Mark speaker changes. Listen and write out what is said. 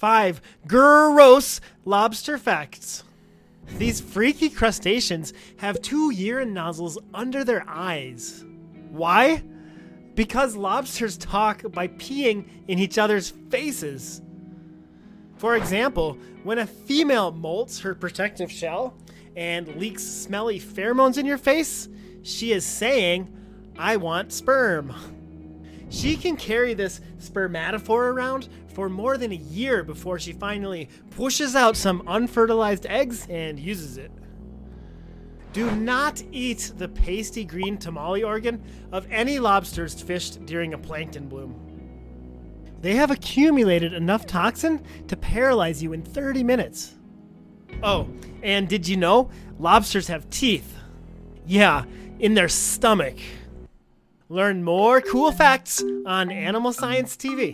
Speaker 1: five gross lobster facts. These freaky crustaceans have two urine nozzles under their eyes. Why? Because lobsters talk by peeing in each other's faces. For example, when a female molts her protective shell and leaks smelly pheromones in your face, she is saying, I want sperm. She can carry this spermatophore around for more than a year before she finally pushes out some unfertilized eggs and uses it. Do not eat the pasty green tomalley organ of any lobsters fished during a plankton bloom. They have accumulated enough toxin to paralyze you in 30 minutes. Oh, and did you know lobsters have teeth? Yeah, in their stomach. Learn more cool facts on Animal Science TV.